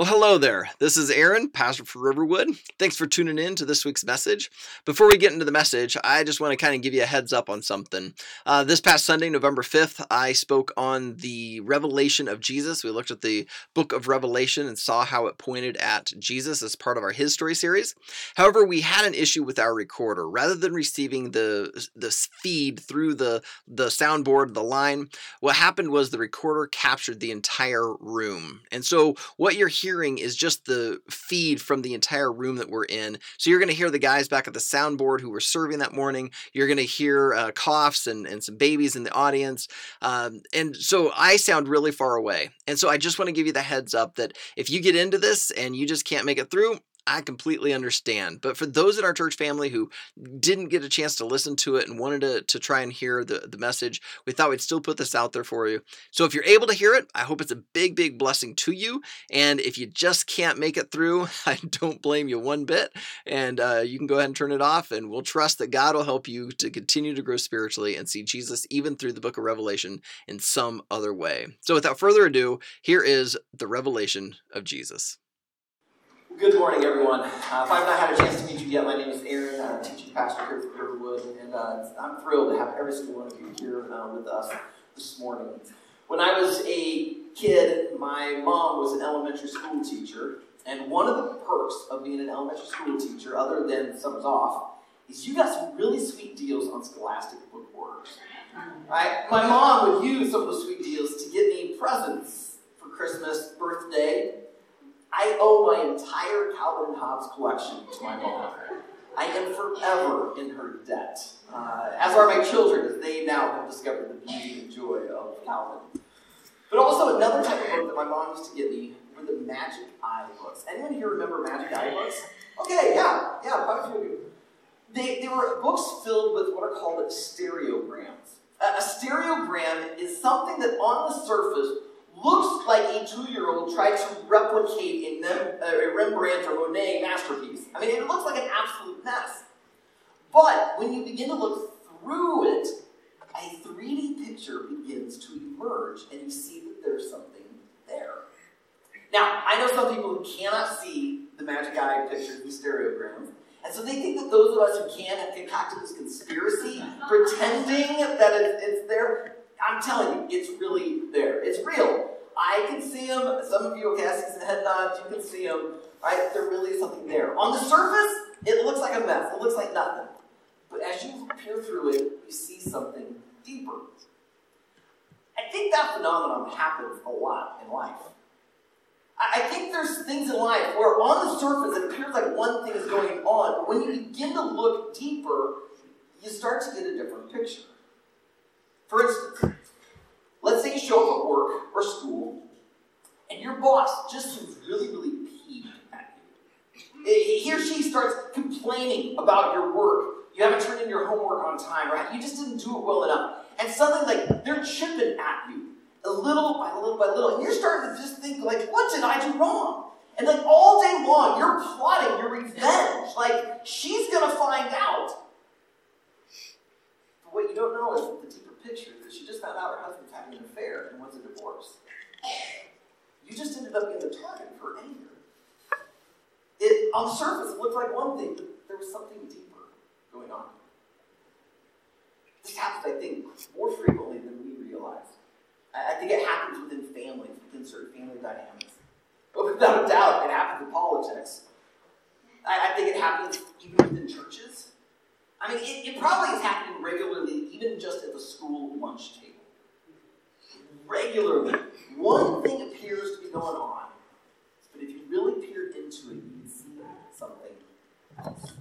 Well, hello there. This is Aaron, pastor for Riverwood. Thanks for tuning in to this week's message. Before we get into the message, I just want to kind of give you a heads up on something. Uh, this past Sunday, November 5th, I spoke on the revelation of Jesus. We looked at the book of Revelation and saw how it pointed at Jesus as part of our His Story series. However, we had an issue with our recorder. Rather than receiving the, the feed through the, the soundboard, the line, what happened was the recorder captured the entire room. And so what you're hearing hearing is just the feed from the entire room that we're in. So you're going to hear the guys back at the soundboard who were serving that morning. You're going to hear uh, coughs and, and some babies in the audience. Um, and so I sound really far away. And so I just want to give you the heads up that if you get into this and you just can't make it through, I completely understand. But for those in our church family who didn't get a chance to listen to it and wanted to, to try and hear the, the message, we thought we'd still put this out there for you. So if you're able to hear it, I hope it's a big, big blessing to you. And if you just can't make it through, I don't blame you one bit. And uh, you can go ahead and turn it off, and we'll trust that God will help you to continue to grow spiritually and see Jesus even through the book of Revelation in some other way. So without further ado, here is the revelation of Jesus. Good morning, everyone. Uh, if I've not had a chance to meet you yet, my name is Aaron. I'm a teaching pastor here at Riverwood, and uh, I'm thrilled to have every single one of you here uh, with us this morning. When I was a kid, my mom was an elementary school teacher, and one of the perks of being an elementary school teacher, other than summers off, is you got some really sweet deals on scholastic book orders. Right? My mom would use some of the sweet deals to get me presents for Christmas, birthday, I owe my entire Calvin Hobbes collection to my mom. I am forever in her debt, uh, as are my children, as they now have discovered the beauty and joy of Calvin. But also, another type of book that my mom used to get me were the Magic Eye books. Anyone here remember Magic Eye books? Okay, yeah, yeah, quite a few of you. They, they were books filled with what are called stereograms. A, a stereogram is something that on the surface looks like a two-year-old tried to replicate a, a uh, Rembrandt or Monet masterpiece. I mean, it looks like an absolute mess. But when you begin to look through it, a 3D picture begins to emerge, and you see that there's something there. Now, I know some people who cannot see the magic eye pictures, the stereograms, and so they think that those of us who can have concocted this conspiracy, pretending that it's there. I'm telling you, it's really there. It's real. I can see them. Some of you, I see some head nods. You can see them. Right? There really is something there. On the surface, it looks like a mess. It looks like nothing. But as you peer through it, you see something deeper. I think that phenomenon happens a lot in life. I think there's things in life where on the surface it appears like one thing is going on, but when you begin to look deeper, you start to get a different picture. For instance, let's say you show up at work or school, and your boss just seems really, really peeved at you. He or she starts complaining about your work. You haven't turned in your homework on time, right? You just didn't do it well enough. And suddenly, like, they're chipping at you a little by little by little. And you're starting to just think, like, what did I do wrong? And like all day long, you're plotting your revenge. Like, she's gonna find out. But what you don't know is the deeper picture that she just found out her husband's having an affair and wants a divorce. You just ended up being the target for anger. It, on the surface, looked like one thing, but there was something deeper going on. This happens, I think, more frequently than we realize. I, I think it happens within families, within certain family dynamics. But without a doubt, it happens in politics. I, I think it happens even within churches. I mean, it, it probably is happening regularly, even just at the school lunch table. Regularly. One thing appears to be going on, but if you really peered into it, you can see something else.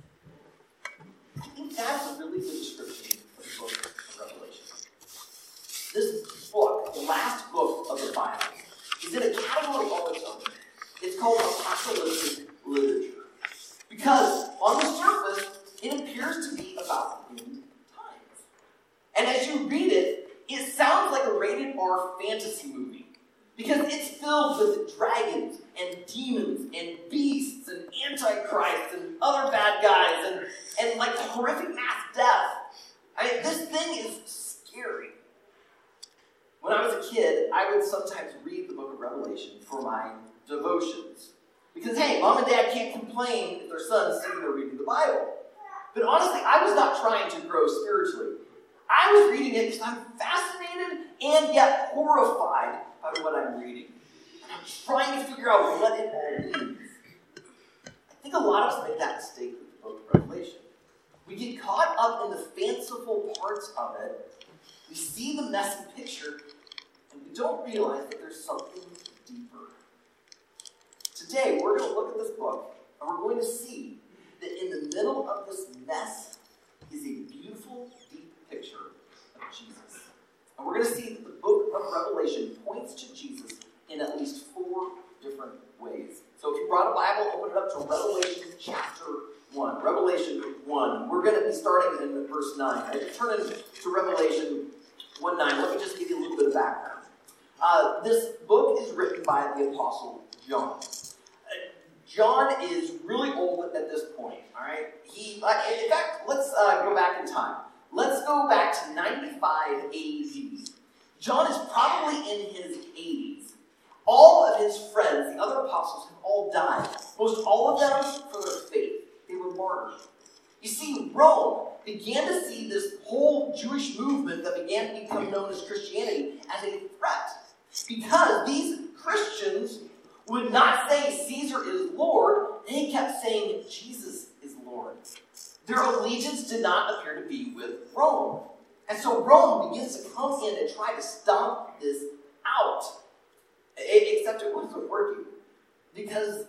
I think that's a really good description of the book of Revelation. This book, the last book of the Bible, is in a category all its own. It's called apocalyptic literature. Because on the surface, it appears to be about end times. And as you read it, it sounds like a rated R fantasy movie. Because it's filled with dragons and demons and beasts and antichrists and other bad guys and, and like horrific mass death. I mean, this thing is scary. When I was a kid, I would sometimes read the book of Revelation for my devotions. Because, hey, mom and dad can't complain if their son's sitting there reading the Bible. But honestly, I was not trying to grow spiritually. I was reading it because I'm fascinated and yet horrified by what I'm reading. And I'm trying to figure out what it all means. I think a lot of us make that mistake with the book of Revelation. We get caught up in the fanciful parts of it. We see the messy picture, and we don't realize that there's something deeper. Today, we're going to look at this book, and we're going to see that in the middle of this mess is a beautiful, deep picture of Jesus. And we're going to see that the book of Revelation points to Jesus in at least four different ways. So if you brought a Bible, open it up to Revelation chapter 1. Revelation 1. We're going to be starting in verse 9. As you turn to Revelation 1 9, let me just give you a little bit of background. Uh, this book is written by the Apostle John. John is really old at this point, all right? He, uh, in fact, let's uh, go back in time. Let's go back to 95 AD. John is probably in his 80s. All of his friends, the other apostles, have all died. Most all of them for their faith. They were martyred. You see, Rome began to see this whole Jewish movement that began to become known as Christianity as a threat. Because these Christians would not say Caesar is Lord, they kept saying Jesus is Lord. Their allegiance did not appear to be with Rome. And so Rome begins to come in and try to stomp this out. Except it wasn't working. Because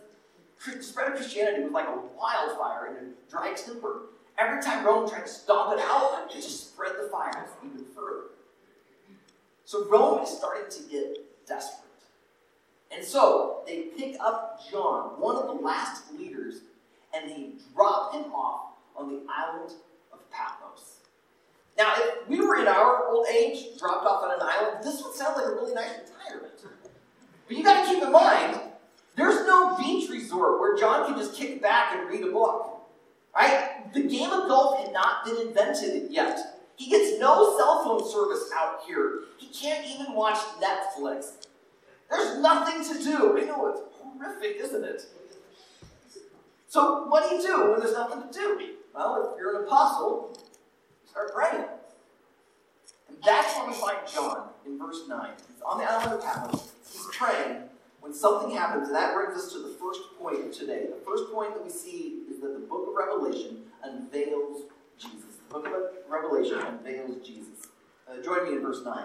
the spread of Christianity was like a wildfire in a dry timber. Every time Rome tried to stomp it out, it just spread the fires even further. So Rome is starting to get desperate. And so they pick up John, one of the last leaders, and they drop him off on the island of Patmos. Now, if we were in our old age, dropped off on an island, this would sound like a really nice retirement. But you got to keep in mind, there's no beach resort where John can just kick back and read a book. Right? The game of golf had not been invented yet. He gets no cell phone service out here. He can't even watch Netflix. There's nothing to do. I know it's horrific, isn't it? So, what do you do when there's nothing to do? Well, if you're an apostle, start praying. And that's where we find John in verse 9. He's on the island of Patmos. He's praying when something happens. And that brings us to the first point of today. The first point that we see is that the book of Revelation unveils Jesus. The book of Revelation unveils Jesus. Uh, join me in verse 9.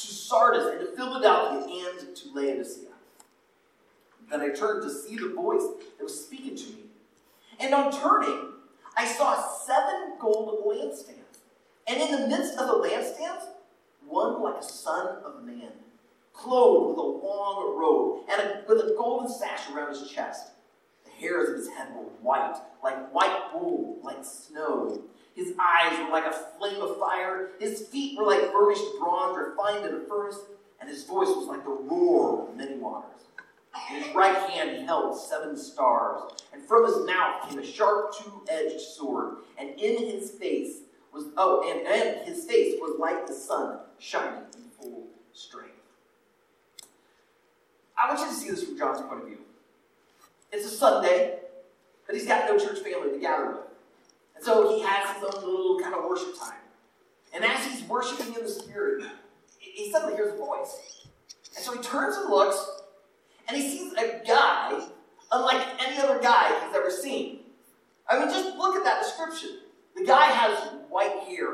to Sardis and to Philadelphia and to Laodicea. Then I turned to see the voice that was speaking to me. And on turning, I saw seven gold lampstands. And in the midst of the lampstands, one like a son of man, clothed with a long robe and a, with a golden sash around his chest. The hairs of his head were white, like white wool, like snow. His eyes were like a flame of fire. His feet were like burnished bronze refined in a furnace. And his voice was like the roar of many waters. In his right hand he held seven stars. And from his mouth came a sharp two edged sword. And in his face was, oh, and, and his face was like the sun shining in full strength. I want you to see this from John's point of view. It's a Sunday, but he's got no church family to gather with. And so he has his own little kind of worship time. And as he's worshiping in the Spirit, he suddenly hears a voice. And so he turns and looks, and he sees a guy unlike any other guy he's ever seen. I mean, just look at that description. The guy has white hair.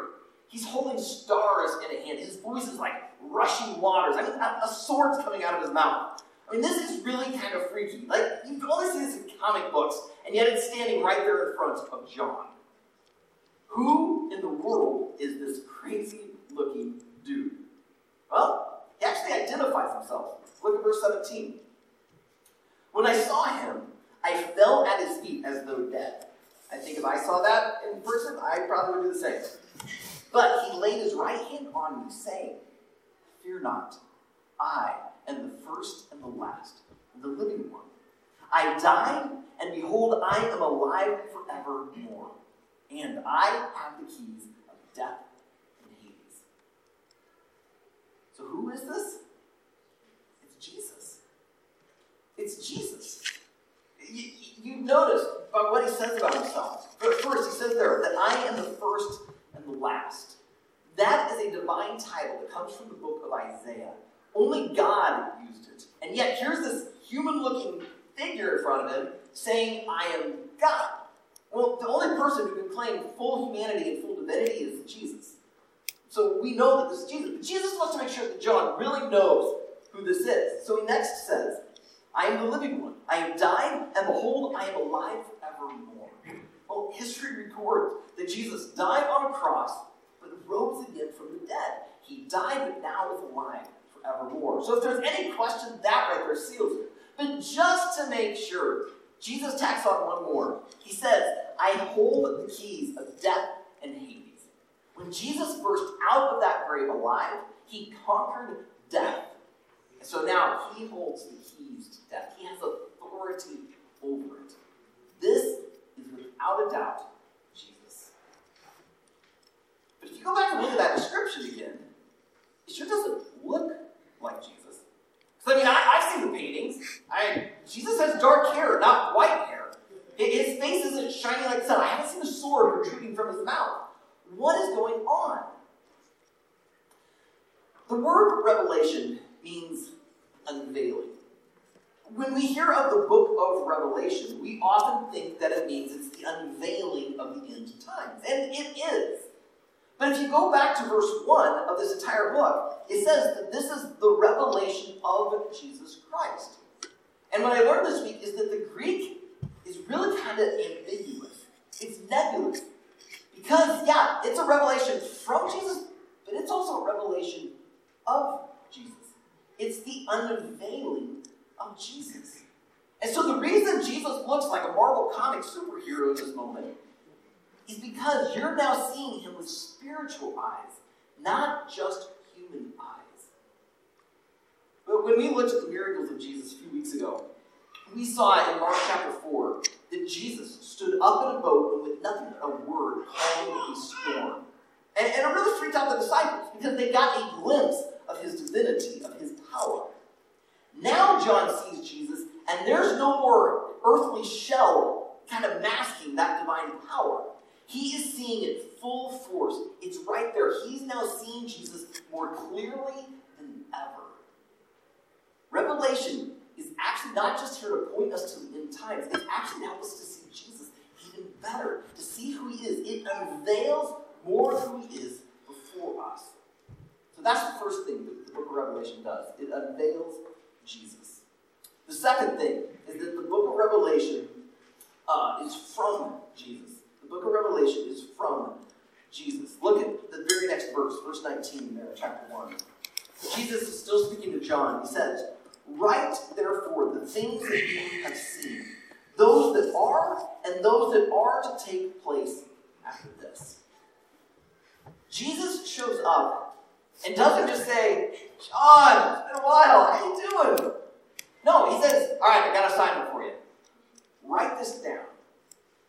He's holding stars in a hand. His voice is like rushing waters. I mean, a, sword's coming out of his mouth. I mean, this is really kind of freaky. Like, you only see this in comic books, and yet it's standing right there in front of John. Who in the world is this crazy looking dude? Well, He actually identifies himself. Look at verse 17. When I saw him, I fell at his feet as though dead. I think if I saw that in person, I probably would do the same. But he laid his right hand on me, saying, Fear not, I am the first and the last, the living one. I died, and behold, I am alive forevermore. And I have the keys of death and Hades. So who is this? It's Jesus. It's Jesus. You, you notice by what he says about himself. But first, he says there that I am the first and the last. That is a divine title that comes from the book of Isaiah. Only God used it. And yet, here's this human looking figure in front of him saying, I am God. Well, the only person who can claim full humanity and full divinity is Jesus. So we know that this is Jesus. But Jesus wants to make sure that John really knows who this is. So he next says, I am the living one. I have died, and behold, I am alive forevermore. Well, history records that Jesus died on a cross, but rose again from the dead. He died, but now is alive forevermore. So if there's any question, that right there seals it. But just to make sure, Jesus tacks on one more. He says, I hold the keys of death and Hades. When Jesus burst out of that grave alive, he conquered death. And so now he holds the keys to death. He has authority over it. This is without a doubt Jesus. But if you go back and look at that description again, it sure doesn't look like Jesus. I mean, I, have seen the paintings. I, Jesus has dark hair, not white hair. His face isn't shining like the sun. I haven't seen a sword protruding from his mouth. What is going on? The word revelation means unveiling. When we hear of the book of Revelation, we often think that it means it's the unveiling of the end times. And it is. But if you go back to verse 1 of this entire book, it says that this is the revelation of Jesus Christ. And what I learned this week is that the Greek is really kind of ambiguous. It's nebulous. Because, yeah, it's a revelation from Jesus, but it's also a revelation of Jesus. It's the unveiling of Jesus. And so the reason Jesus looks like a Marvel comic superhero in this moment is because you're now seeing him with spiritual eyes, not just human eyes. But when we looked at the miracles of Jesus a few weeks ago, we saw in Mark chapter 4 that Jesus stood up in a boat and with nothing but a word calmed a storm. And, and it really freaked out the disciples because they got a glimpse of his divinity, of his power. Now John sees Jesus, and there's no more earthly shell kind of masking that divine power. He is seeing it full force. It's right there. He's now seeing Jesus more clearly than ever. Revelation is actually not just here to point us to the end times, it's actually to help us to see Jesus even better, to see who he is. It unveils more who he is before us. So that's the first thing that the book of Revelation does it unveils Jesus. The second thing is that the book of Revelation uh, is from Jesus. The book of Revelation is from Jesus. Look at the very next verse, verse 19 there, chapter 1. Jesus is still speaking to John. He says, Write therefore the things that you have seen, those that are, and those that are to take place after this. Jesus shows up and doesn't just say, John, it's been a while, how are you doing? No, he says, All right, I got a assignment for you. Write this down.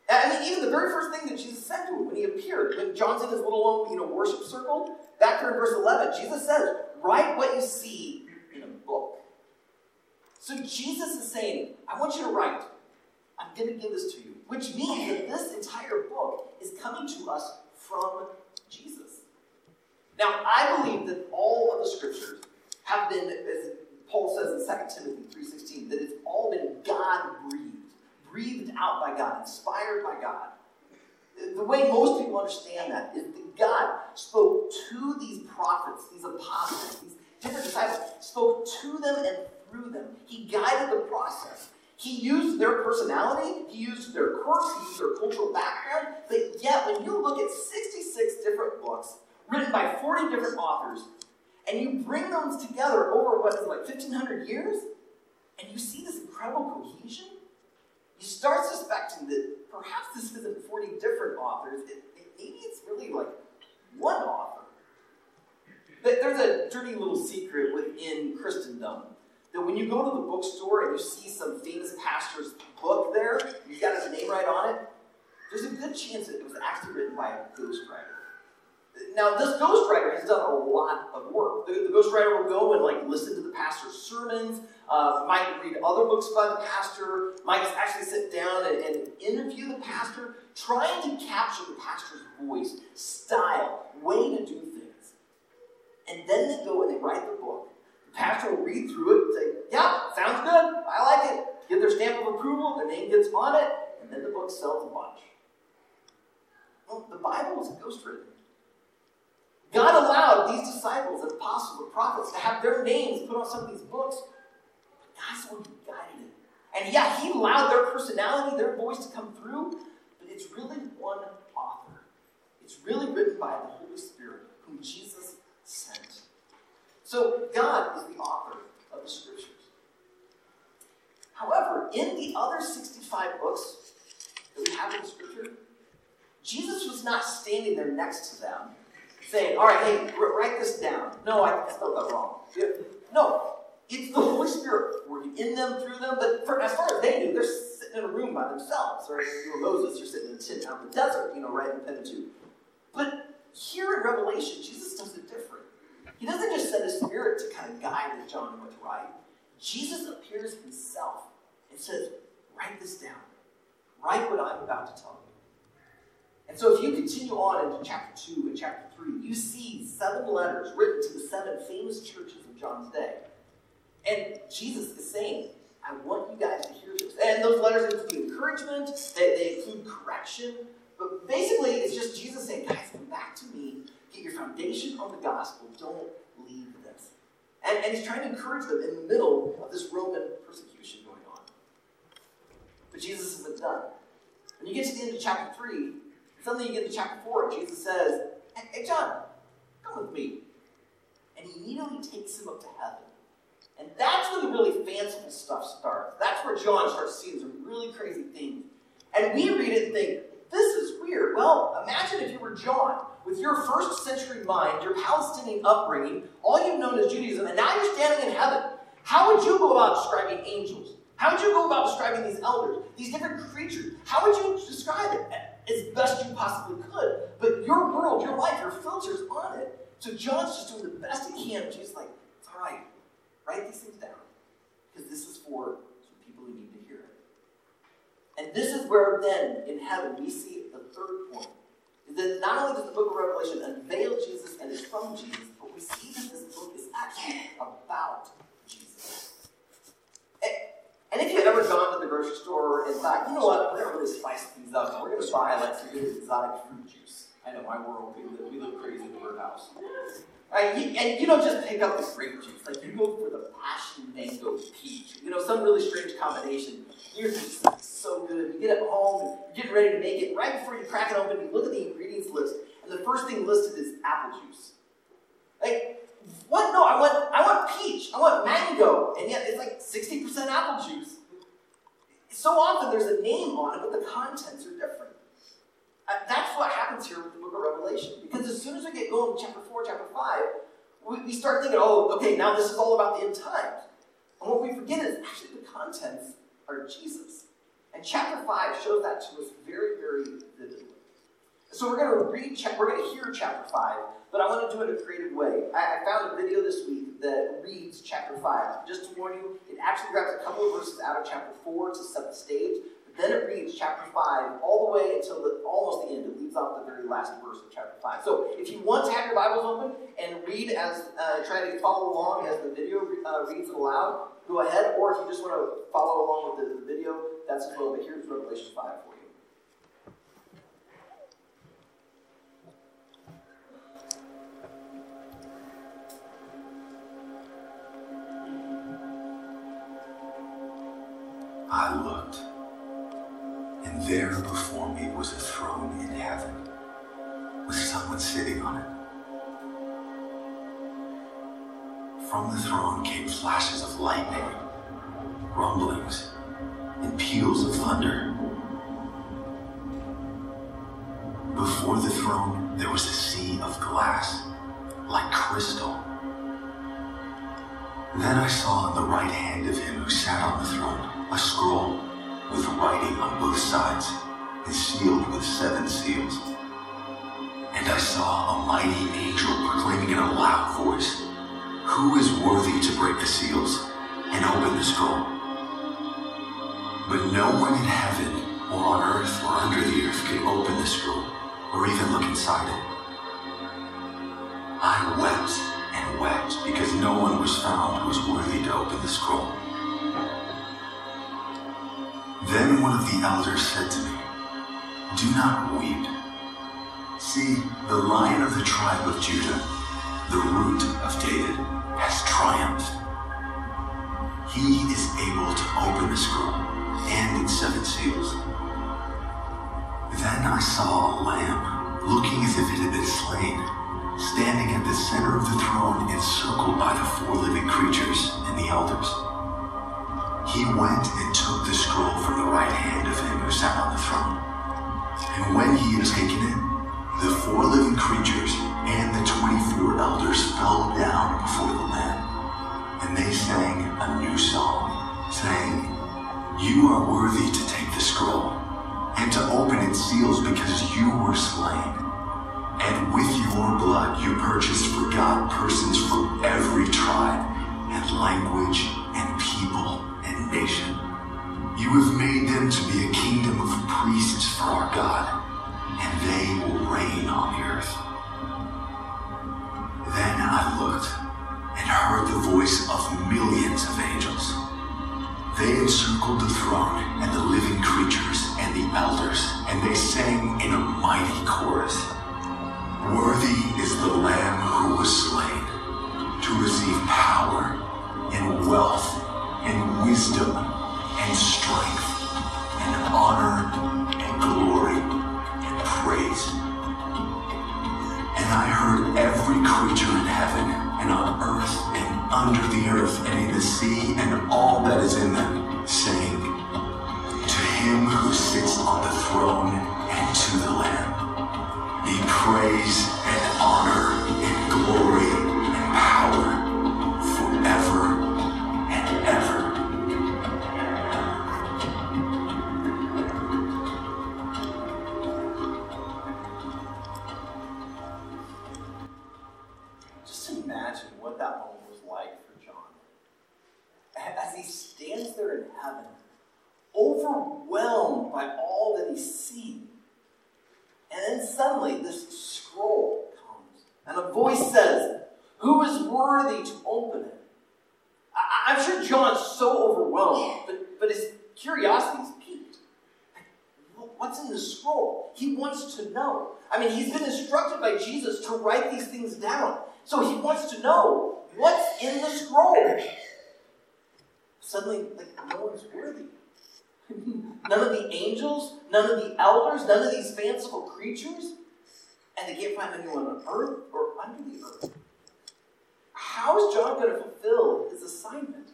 I mean, even the very first thing that Jesus said to him when he appeared, when John's in his little um, you know, worship circle, back there in verse 11, Jesus says, Write what you see in a book. So Jesus is saying, I want you to write. I'm going to give this to you. Which means that this entire book is coming to us from Jesus. Now, I believe that all of the scriptures have been, as Paul says in 2 Timothy 3.16, that it's all been God-breathed breathed out by God, inspired by God. The way most people understand that is that God spoke to these prophets, these apostles, these different disciples, spoke to them and through them. He guided the process. He used their personality, he used their quirks, he used their cultural background, but yet when you look at 66 different books written by 40 different authors, And you bring those together over what is like 1,500 years, and you see this incredible cohesion. You start suspecting that perhaps this isn't 40 different authors. It, it, maybe it's really like one author. There's a dirty little secret within Christendom that when you go to the bookstore and you see some famous pastor's book there, he's got his name right on it, there's a good chance that it was actually written by a ghostwriter. Now, this ghostwriter has done a lot of work. The, the ghostwriter will go and like listen to the pastor's sermons, uh, might read other books by the pastor, might actually sit down and, and interview the pastor, trying to capture the pastor's voice, style, way to do things. And then they go and they write the book. The pastor will read through it and say, Yeah, sounds good. I like it. Give their stamp of approval, their name gets on it, and then the book sells a bunch. Well, the Bible is ghostwritten. God allowed these disciples apostles and prophets to have their names put on some of these books. God's the one who guided it. And yeah, He allowed their personality, their voice to come through, but it's really one author. It's really written by the Holy Spirit, whom Jesus sent. So God is the author of the Scriptures. However, in the other 65 books that we have in the Scripture, Jesus was not standing there next to them saying, all right, hey, write this down. No, I spelled that wrong. No, it's the Holy Spirit working in them, through them. But for, as far as they knew, they're sitting in a room by themselves. Or you were Moses, you're sitting in a tent out in the desert, you know, writing the Pentateuch. But here in Revelation, Jesus does it different. He doesn't just send his spirit to kind of guide John what to write. Jesus appears himself and says, write this down. Write what I'm about to tell you. And so if you continue on into chapter 2 and chapter 3, you see seven letters written to the seven famous churches of John's day. And Jesus is saying, I want you guys to hear this. And those letters include encouragement, they, they include correction. But basically, it's just Jesus saying, guys, come back to me. Get your foundation on the gospel. Don't leave this. And, and he's trying to encourage them in the middle of this Roman persecution going on. But Jesus isn't done. When you get to the end of chapter 3, Suddenly you get to chapter 4, and Jesus says, hey John, come with me. And he immediately takes him up to heaven. And that's when the really fanciful stuff starts. That's where John starts seeing some really crazy things. And we read it and think, this is weird. Well, imagine if you were John, with your first century mind, your Palestinian upbringing, all you've known is Judaism, and now you're standing in heaven. How would you go about describing angels? How would you go about describing these elders, these different creatures? How would you describe it? as best you possibly could. But your world, your life, your filter's on it. So John's just doing the best he can. She's like, it's all right. Write these things down. Because this is for some people who need to hear it. And this is where then, in heaven, we see the third point. Is that not only does the book of Revelation unveil Jesus and is from Jesus, but we see that this book is actually about Jesus. and if you've ever gone to the grocery store and thought, you know what, we're to really spice things up, we're to buy like some good exotic fruit juice. I know my world, we live, we live crazy in the birdhouse. Right? And you don't just pick up the grape juice, like you go for the passion mango peach. You know, some really strange combination. You're just so good. You get it home, you're getting ready to make it. Right before you crack it open, you look at the ingredients list, and the first thing listed is apple juice. Like, what? No, I want I want peach. I want mango. And yet it's like 60% apple juice. So often there's a name on it, but the contents are different. Uh, that's what happens here with the book of Revelation. Because as soon as we get going chapter 4, chapter 5, we, we start thinking, oh, okay, now this is all about the end times. And what we forget is actually the contents are Jesus. And chapter 5 shows that to us very, very vividly. So we're going to read, we're going to hear chapter 5, but I want to do it in a creative way. I, I found a video this week that reads chapter 5. Just to warn you, it actually grabs a couple of verses out of chapter 4 to set the stage, then it reads chapter 5 all the way until the, almost the end. It leaves off the very last verse of chapter 5. So if you want to have your Bibles open and read as, uh, try to follow along as the video uh, reads it aloud, go ahead. Or if you just want to follow along with the, the video, that's as well. But here's Revelation 5 for you. There before me was a throne in heaven with someone sitting on it. From the throne came flashes of lightning, rumblings, and peals of thunder. Before the throne, there was a sea of glass, like crystal. Then I saw in the right hand of him who sat on the throne a scroll with writing on both sides and sealed with seven seals. And I saw a mighty angel proclaiming in a loud voice, Who is worthy to break the seals and open the scroll? But no one in heaven or on earth or under the earth could open the scroll or even look inside it. I wept and wept because no one was found who was worthy to open the scroll. Then one of the elders said to me, Do not weep. See, the lion of the tribe of Judah, the root of David, has triumphed. He is able to open the scroll and its seven seals. Then I saw a lamb, looking as if it had been slain, standing at the center of the throne, encircled by the four living creatures and the elders. He went and took the scroll from the right hand of him who sat on the throne. And when he had taken it, the four living creatures and the 24 elders fell down before the Lamb. And they sang a new song, saying, You are worthy to take the scroll and to open its seals because you were slain. And with your blood you purchased for God persons from every tribe and language and people nation. You have made them to be a kingdom of priests for our God, and they will reign on the earth. I mean, he's been instructed by Jesus to write these things down. So he wants to know what's in the scroll. Suddenly, like, no one's worthy. none of the angels, none of the elders, none of these fanciful creatures, and they can't find anyone on earth or under the earth. How is John going to fulfill his assignment?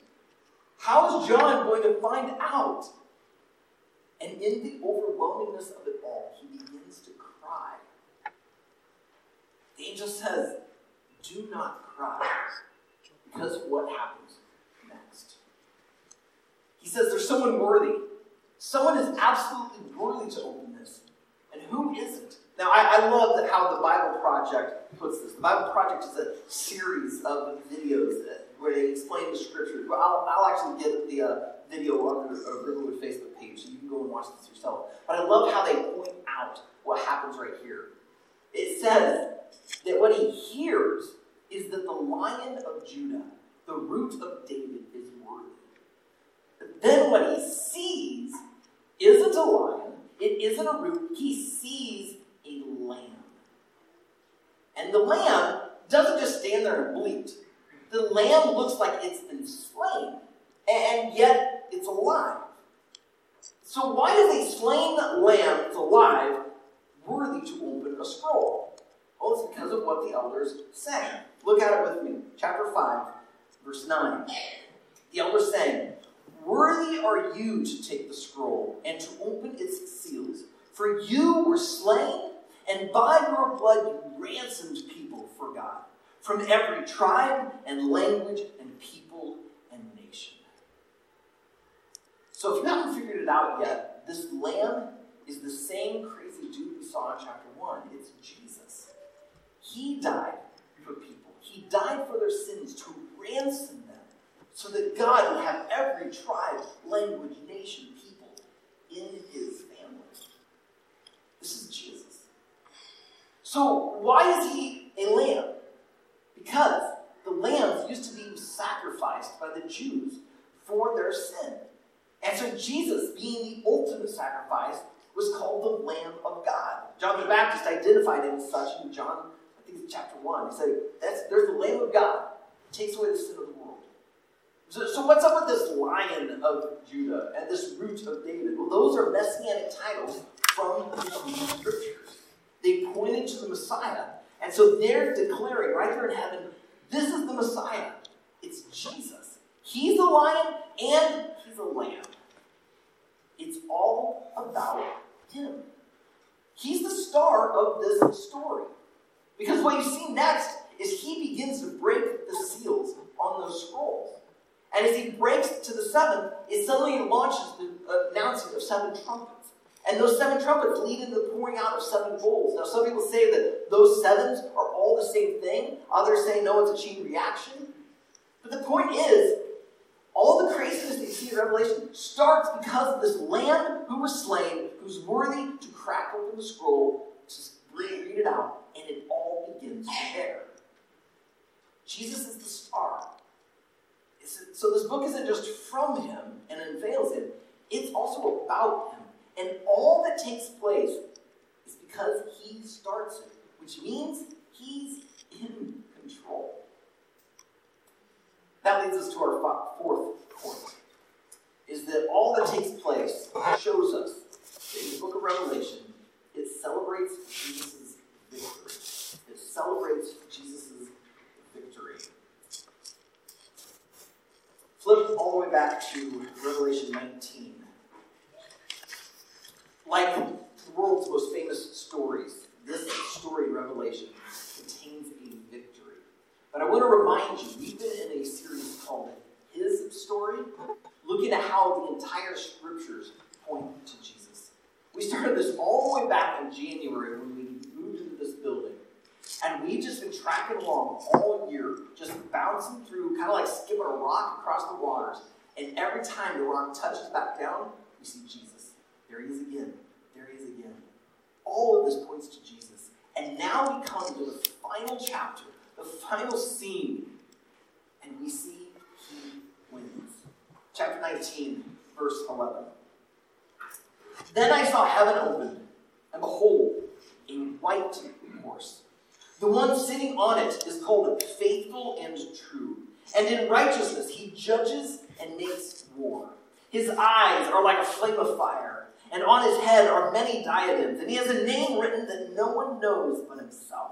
How is John going to find out? And in the overwhelmingness of it all, he begins to cry. The angel says, Do not cry, because what happens next? He says, There's someone worthy. Someone is absolutely worthy to open this. And who isn't? Now, I, I love how the Bible Project puts this. The Bible Project is a series of videos that, where they explain the scriptures. Well, I'll, I'll actually get the uh, video on the uh, Riverwood Facebook page, so you can go and watch this yourself. But I love how they point out what happens right here. It says that what he hears is that the Lion of Judah, the root of David, is worthy. But then what he sees isn't a lion, it isn't a root, he sees a lamb. And the lamb doesn't just stand there and bleat. The lamb looks like it's been slain, and yet it's alive. So why does a slain lamb that's alive worthy to open a scroll? Well, it's because of what the elders say. Look at it with me. Chapter 5, Verse 9 The elders sang, Worthy are you to take the scroll and to open its seals, for you were slain, and by your blood you ransomed people for God, from every tribe and language and people and nation. So if you haven't figured it out yet, this lamb is the same crazy dude we saw in chapter 1. It's Jesus. He died for people, He died for their sins to ransom them so that God would have every tribe, language, nation, people in His family. This is Jesus. So, why is He a lamb? Because the lambs used to be sacrificed by the Jews for their sin. And so Jesus, being the ultimate sacrifice, was called the Lamb of God. John the Baptist identified him as such in John, I think it's chapter 1. He said, That's, There's the Lamb of God, takes away the sin of the world. So, so, what's up with this lion of Judah and this root of David? Well, those are messianic titles from the scriptures. They pointed to the Messiah. And so they're declaring right there in heaven, this is the Messiah. It's Jesus. He's the lion and he's a lamb. It's all about him. He's the star of this story. Because what you see next is he begins to break the seals on those scrolls. And as he breaks to the seventh, it suddenly launches the uh, announcing of seven trumpets. And those seven trumpets lead into the pouring out of seven bowls. Now, some people say that those sevens are all the same thing. Others say, no, it's a chain reaction. But the point is, all the craziness that you see in Revelation starts because of this lamb who was slain, who's worthy to crack open the scroll, to read it out, and it all begins there. Jesus is the star. So this book isn't just from him and unveils him, it's also about him. And all that takes place is because he starts it, which means he's in. That leads us to our fourth point, is that all that takes place shows us that in the book of Revelation, it celebrates Jesus' victory. It celebrates Jesus' victory. Flip all the way back to Revelation 19. Like the world's most famous stories, this story, Revelation, contains. But I want to remind you, we've been in a series called His Story, looking at how the entire scriptures point to Jesus. We started this all the way back in January when we moved into this building. And we've just been tracking along all year, just bouncing through, kind of like skipping a rock across the waters. And every time the rock touches back down, we see Jesus. There he is again. There he is again. All of this points to Jesus. And now we come to the final chapter, final scene, and we see he wins. Chapter 19, verse 11. Then I saw heaven opened, and behold, a white horse. The one sitting on it is called faithful and true. And in righteousness he judges and makes war. His eyes are like a flame of fire, and on his head are many diadems, and he has a name written that no one knows but himself.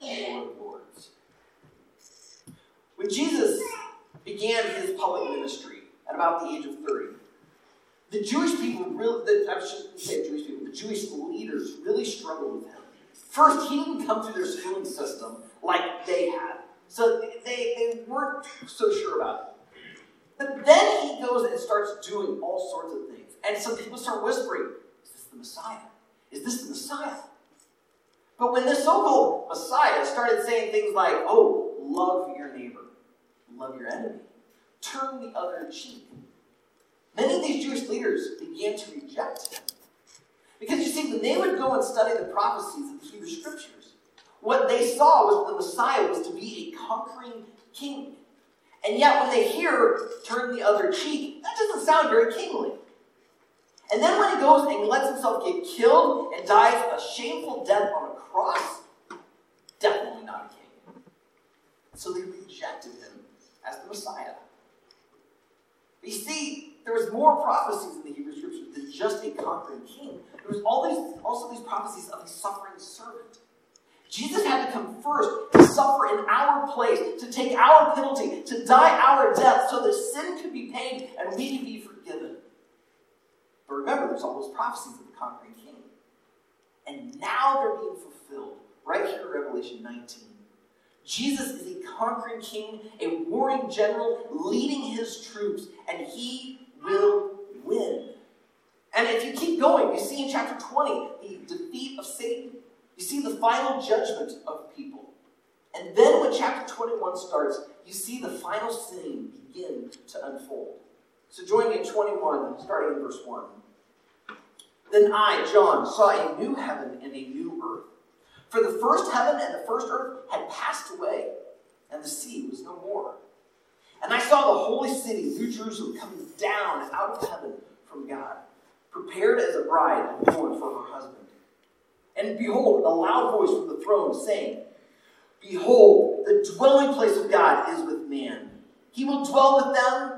Lord of Lords. When Jesus began his public ministry at about the age of 30, the Jewish people really, the, I shouldn't say Jewish people, the Jewish leaders really struggled with him. First, he didn't come through their schooling system like they had. So they, they weren't so sure about it. But then he goes and starts doing all sorts of things. And some people start whispering, Is this the Messiah? Is this the Messiah? But when this so called Messiah started saying things like, Oh, love your neighbor, love your enemy, turn the other cheek, many of these Jewish leaders began to reject him. Because you see, when they would go and study the prophecies of the Hebrew Scriptures, what they saw was that the Messiah was to be a conquering king. And yet, when they hear turn the other cheek, that doesn't sound very kingly. And then when he goes and lets himself get killed and dies a shameful death on a cross, definitely not a king. So they rejected him as the Messiah. You see, there was more prophecies in the Hebrew scriptures than just a conquering king. There was all these, also these prophecies of a suffering servant. Jesus had to come first to suffer in our place, to take our penalty, to die our death, so that sin could be paid and we could be forgiven. But remember, there's all those prophecies of the conquering king. And now they're being fulfilled right here in Revelation 19. Jesus is a conquering king, a warring general, leading his troops, and he will win. And if you keep going, you see in chapter 20 the defeat of Satan. You see the final judgment of people. And then when chapter 21 starts, you see the final scene begin to unfold. So join me in 21, starting in verse 1. Then I, John, saw a new heaven and a new earth. For the first heaven and the first earth had passed away, and the sea was no more. And I saw the holy city, New Jerusalem, coming down out of heaven from God, prepared as a bride adorned for her husband. And behold, a loud voice from the throne saying, Behold, the dwelling place of God is with man. He will dwell with them,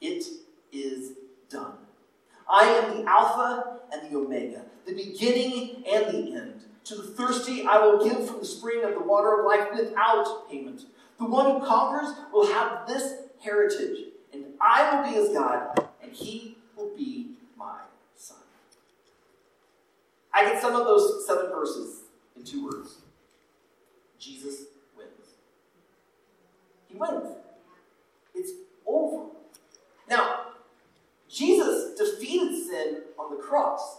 It is done. I am the Alpha and the Omega, the beginning and the end. To the thirsty, I will give from the spring of the water of life without payment. The one who conquers will have this heritage, and I will be his God, and he will be my son. I can sum up those seven verses in two words Jesus wins. He wins. Now, Jesus defeated sin on the cross.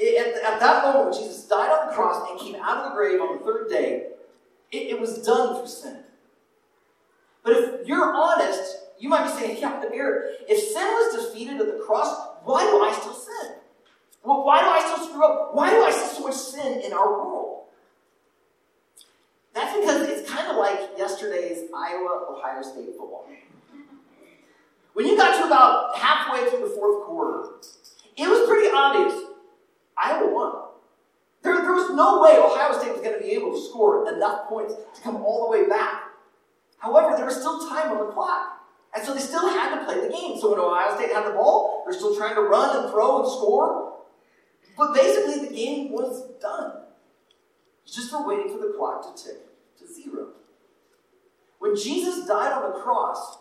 At, at that moment when Jesus died on the cross and came out of the grave on the third day, it, it was done for sin. But if you're honest, you might be saying, yeah, but Eric, if sin was defeated at the cross, why do I still sin? Well, why do I still screw up? Why do I see so much sin in our world? That's because it's kind of like yesterday's Iowa Ohio State football. When you got to about halfway through the fourth quarter, it was pretty obvious Iowa won. There, there was no way Ohio State was going to be able to score enough points to come all the way back. However, there was still time on the clock. And so they still had to play the game. So when Ohio State had the ball, they're still trying to run and throw and score. But basically, the game was done. Just for waiting for the clock to tick to zero. When Jesus died on the cross,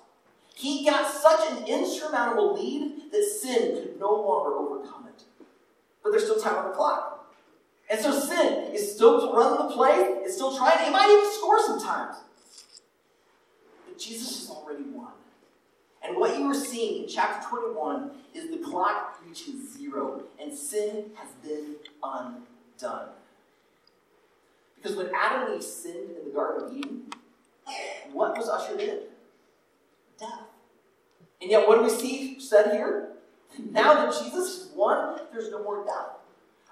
he got such an insurmountable lead that sin could no longer overcome it. But there's still time on the clock. And so sin is still running the play, it's still trying, it might even score sometimes. But Jesus has already won. And what you are seeing in chapter 21 is the clock reaching zero, and sin has been undone. Because when Adam and Eve sinned in the Garden of Eden, what was ushered in? Death. And yet, what do we see said here? Now that Jesus is won, there's no more doubt.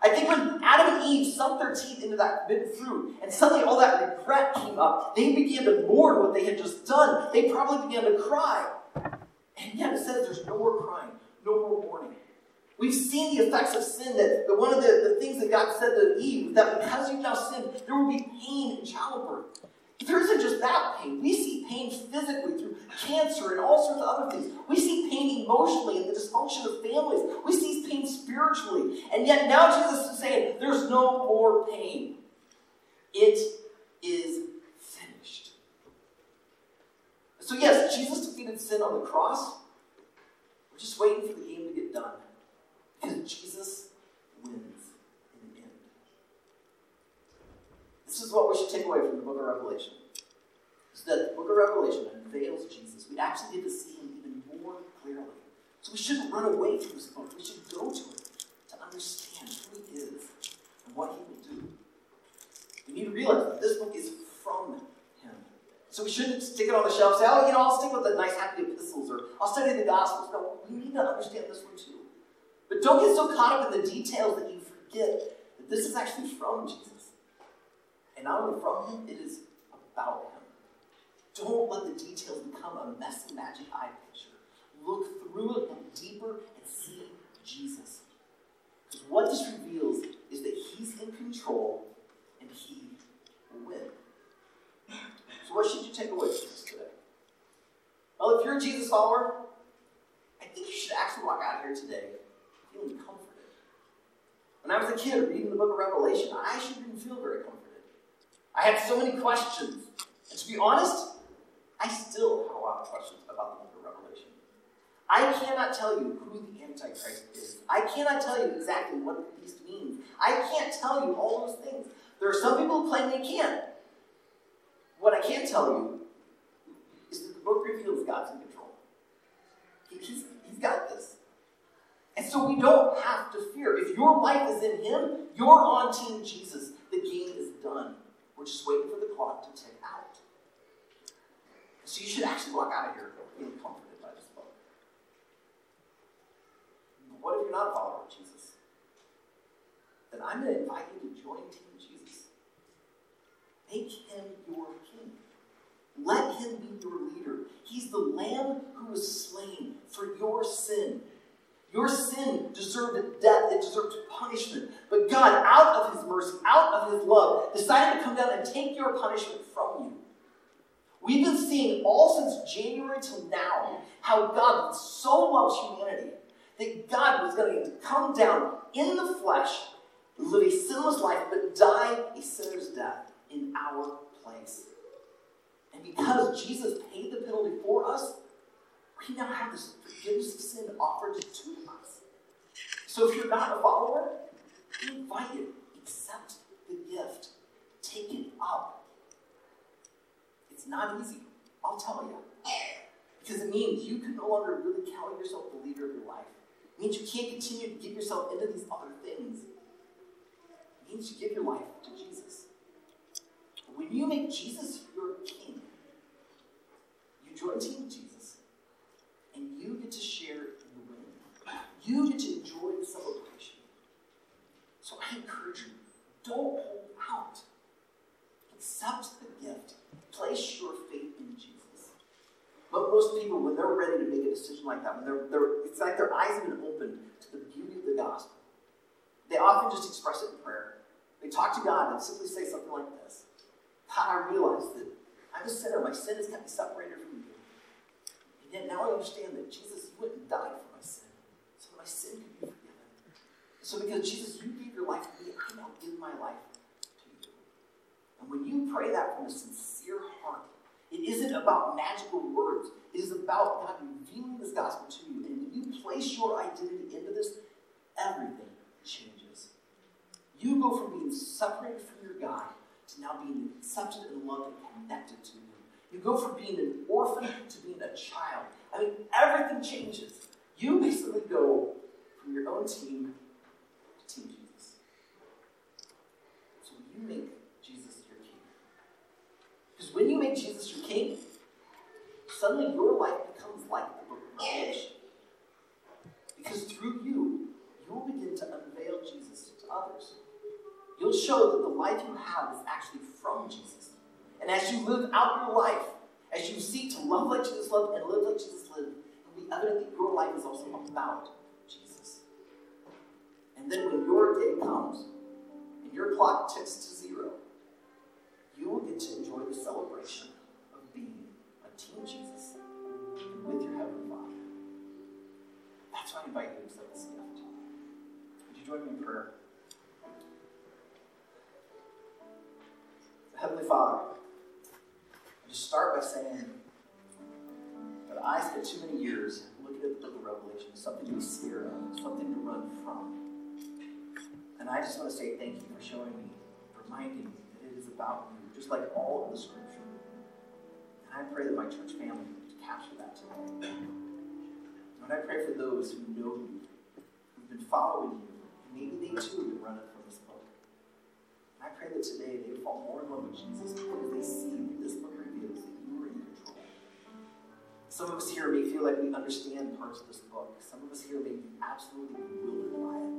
I think when Adam and Eve sunk their teeth into that forbidden fruit, and suddenly all that regret came up, they began to mourn what they had just done. They probably began to cry. And yet it says there's no more crying, no more mourning. We've seen the effects of sin that, one of the, the things that God said to Eve, that because you've now sinned, there will be pain in childbirth. There isn't just that pain. We see pain physically through cancer and all sorts of other things. We see pain emotionally in the dysfunction of families. We see pain spiritually. And yet now Jesus is saying there's no more pain. It is finished. So, yes, Jesus defeated sin on the cross. We're just waiting for the game to get done. Because Jesus wins in the end. This is what we should take away from the book of Revelation. Is that the book of Revelation unveils Jesus' we actually get to see him even more clearly. So we shouldn't run away from this book. We should go to it to understand who he is and what he will do. We need to realize that this book is from him. So we shouldn't stick it on the shelf and say, oh, you know, I'll stick with the nice happy epistles or I'll study the Gospels. No, we need to understand this one too. But don't get so caught up in the details that you forget that this is actually from Jesus. And not only from him, it is about him. Don't let the details become a messy magic eye picture. Look through it, look deeper, and see Jesus. Because what this reveals is that he's in control and he will win. So, what should you take away from this today? Well, if you're a Jesus follower, I think you should actually walk out of here today feeling comforted. When I was a kid reading the book of Revelation, I actually didn't feel very comforted. I had so many questions. And to be honest, I still have a lot of questions about the book of Revelation. I cannot tell you who the Antichrist is. I cannot tell you exactly what the beast means. I can't tell you all those things. There are some people who claim they can. What I can tell you is that the book reveals God's in control. He, he's, he's got this. And so we don't have to fear. If your life is in Him, you're on Team Jesus. The game is done. We're just waiting for the clock to tick out. So you should actually walk out of here feeling comforted by this book. But what if you're not a follower of Jesus? Then I'm going to invite you to join Team Jesus. Make him your king. Let him be your leader. He's the lamb who was slain for your sin. Your sin deserved death, it deserved punishment. But God, out of his mercy, out of his love, decided to come down and take your punishment from you. We've been seeing all since January till now how God so loves humanity that God was going to come down in the flesh, live a sinless life, but die a sinner's death in our place. And because Jesus paid the penalty for us, we now have this forgiveness of sin offered to us. So if you're not a follower, be invited. Accept the gift. Take it up. Not easy, I'll tell you. Because it means you can no longer really count yourself the leader of your life. It means you can't continue to give yourself into these other things. It means you give your life to Jesus. When you make Jesus your king, you join Team Jesus, and you get to share in the win. You get to enjoy the celebration. So I encourage you, don't hold out. Accept the gift. Place your faith in Jesus. But most people, when they're ready to make a decision like that, when they're, they're, it's like their eyes have been opened to the beauty of the gospel. They often just express it in prayer. They talk to God and simply say something like this God, I realize that I'm a sinner. My sin has kept me separated from you. And yet now I understand that Jesus, you and died for my sin, so that my sin could be forgiven. So because Jesus, you gave your life to me, I now give my life when you pray that from a sincere heart, it isn't about magical words. It is about God revealing this gospel to you. And when you place your identity into this, everything changes. You go from being separated from your God to now being accepted and loved and connected to you. You go from being an orphan to being a child. I mean, everything changes. You basically go from your own team to Team Jesus. So you make Jesus your king. Jesus your king, suddenly your life becomes like the book of Revelation. Because through you, you will begin to unveil Jesus to others. You'll show that the life you have is actually from Jesus. And as you live out your life, as you seek to love like Jesus loved and live like Jesus lived, will be evident that your life is also about Jesus. And then when your day comes and your clock ticks to zero, you will get to enjoy the celebration of being a Team Jesus with your Heavenly Father. That's why I invite you to this gift. Would you join me in prayer? Heavenly Father, I just start by saying that I spent too many years looking at the book of Revelation as something to be scared of, something to run from. And I just want to say thank you for showing me, reminding me that it is about you, just like all of the scripture. And I pray that my church family would capture that today. And I pray for those who know you, who've been following you, and maybe they too have been running from this book. And I pray that today they fall more in love with Jesus because they see that this book reveals that you are in control. Some of us here may feel like we understand parts of this book. Some of us here may be absolutely bewildered by it.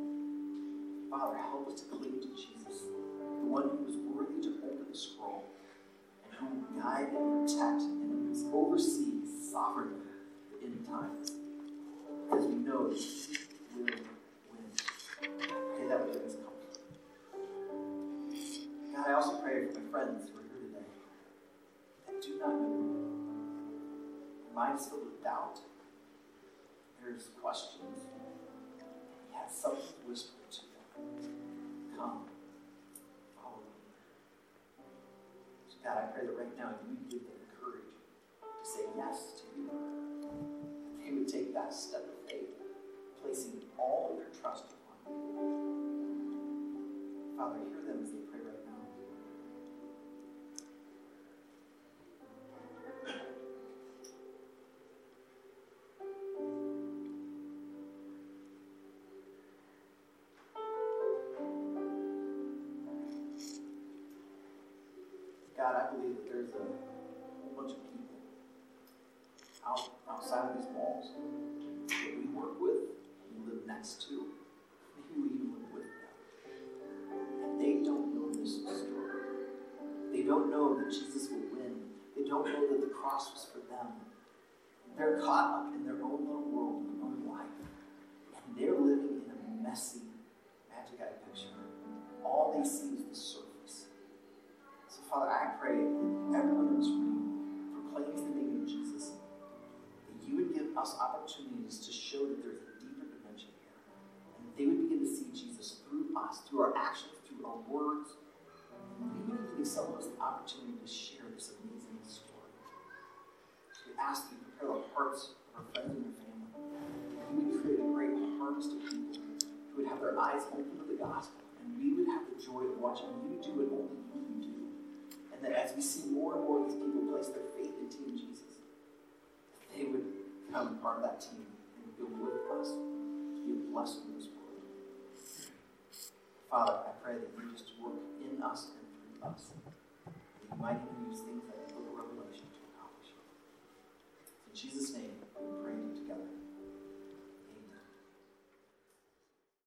Father, help us to cling to Jesus, the one who is worthy to the scroll and who will guide and protect and oversee sovereignly end times. Because we know that He will win. Pray that with us comfort. God, I also pray for my friends who are here today that do not know. Their minds filled with doubt. There's questions. He Yet something whispered to them. Come. God, I pray that right now you give them the courage to say yes to you. They would take that step of faith, placing all of their trust upon you. Father, hear them as they outside of these walls that we work with, we live next to, maybe we even live with them. And they don't know this story. They don't know that Jesus will win. They don't know that the cross was for them. They're caught up in their own little world, their own life. And they're living in a messy, magic eye picture. All they see is the surface. So, Father, I pray that everyone us opportunities to show that there's a deeper dimension here, and they would begin to see Jesus through us, through our actions, through our words. We would give us the opportunity to share this amazing story. We ask you prepare the hearts of our friends and their family. You would create a great harvest of people who would have their eyes open to the gospel, and we would have the joy of watching you do what only you can do. And that as we see more and more of these people place their faith in Team Jesus, they would become part of that team and go with us to be a blessing in this world. Father, I pray that you just work in us and through us. That you might even use things like the book of Revelation to accomplish it. In Jesus' name,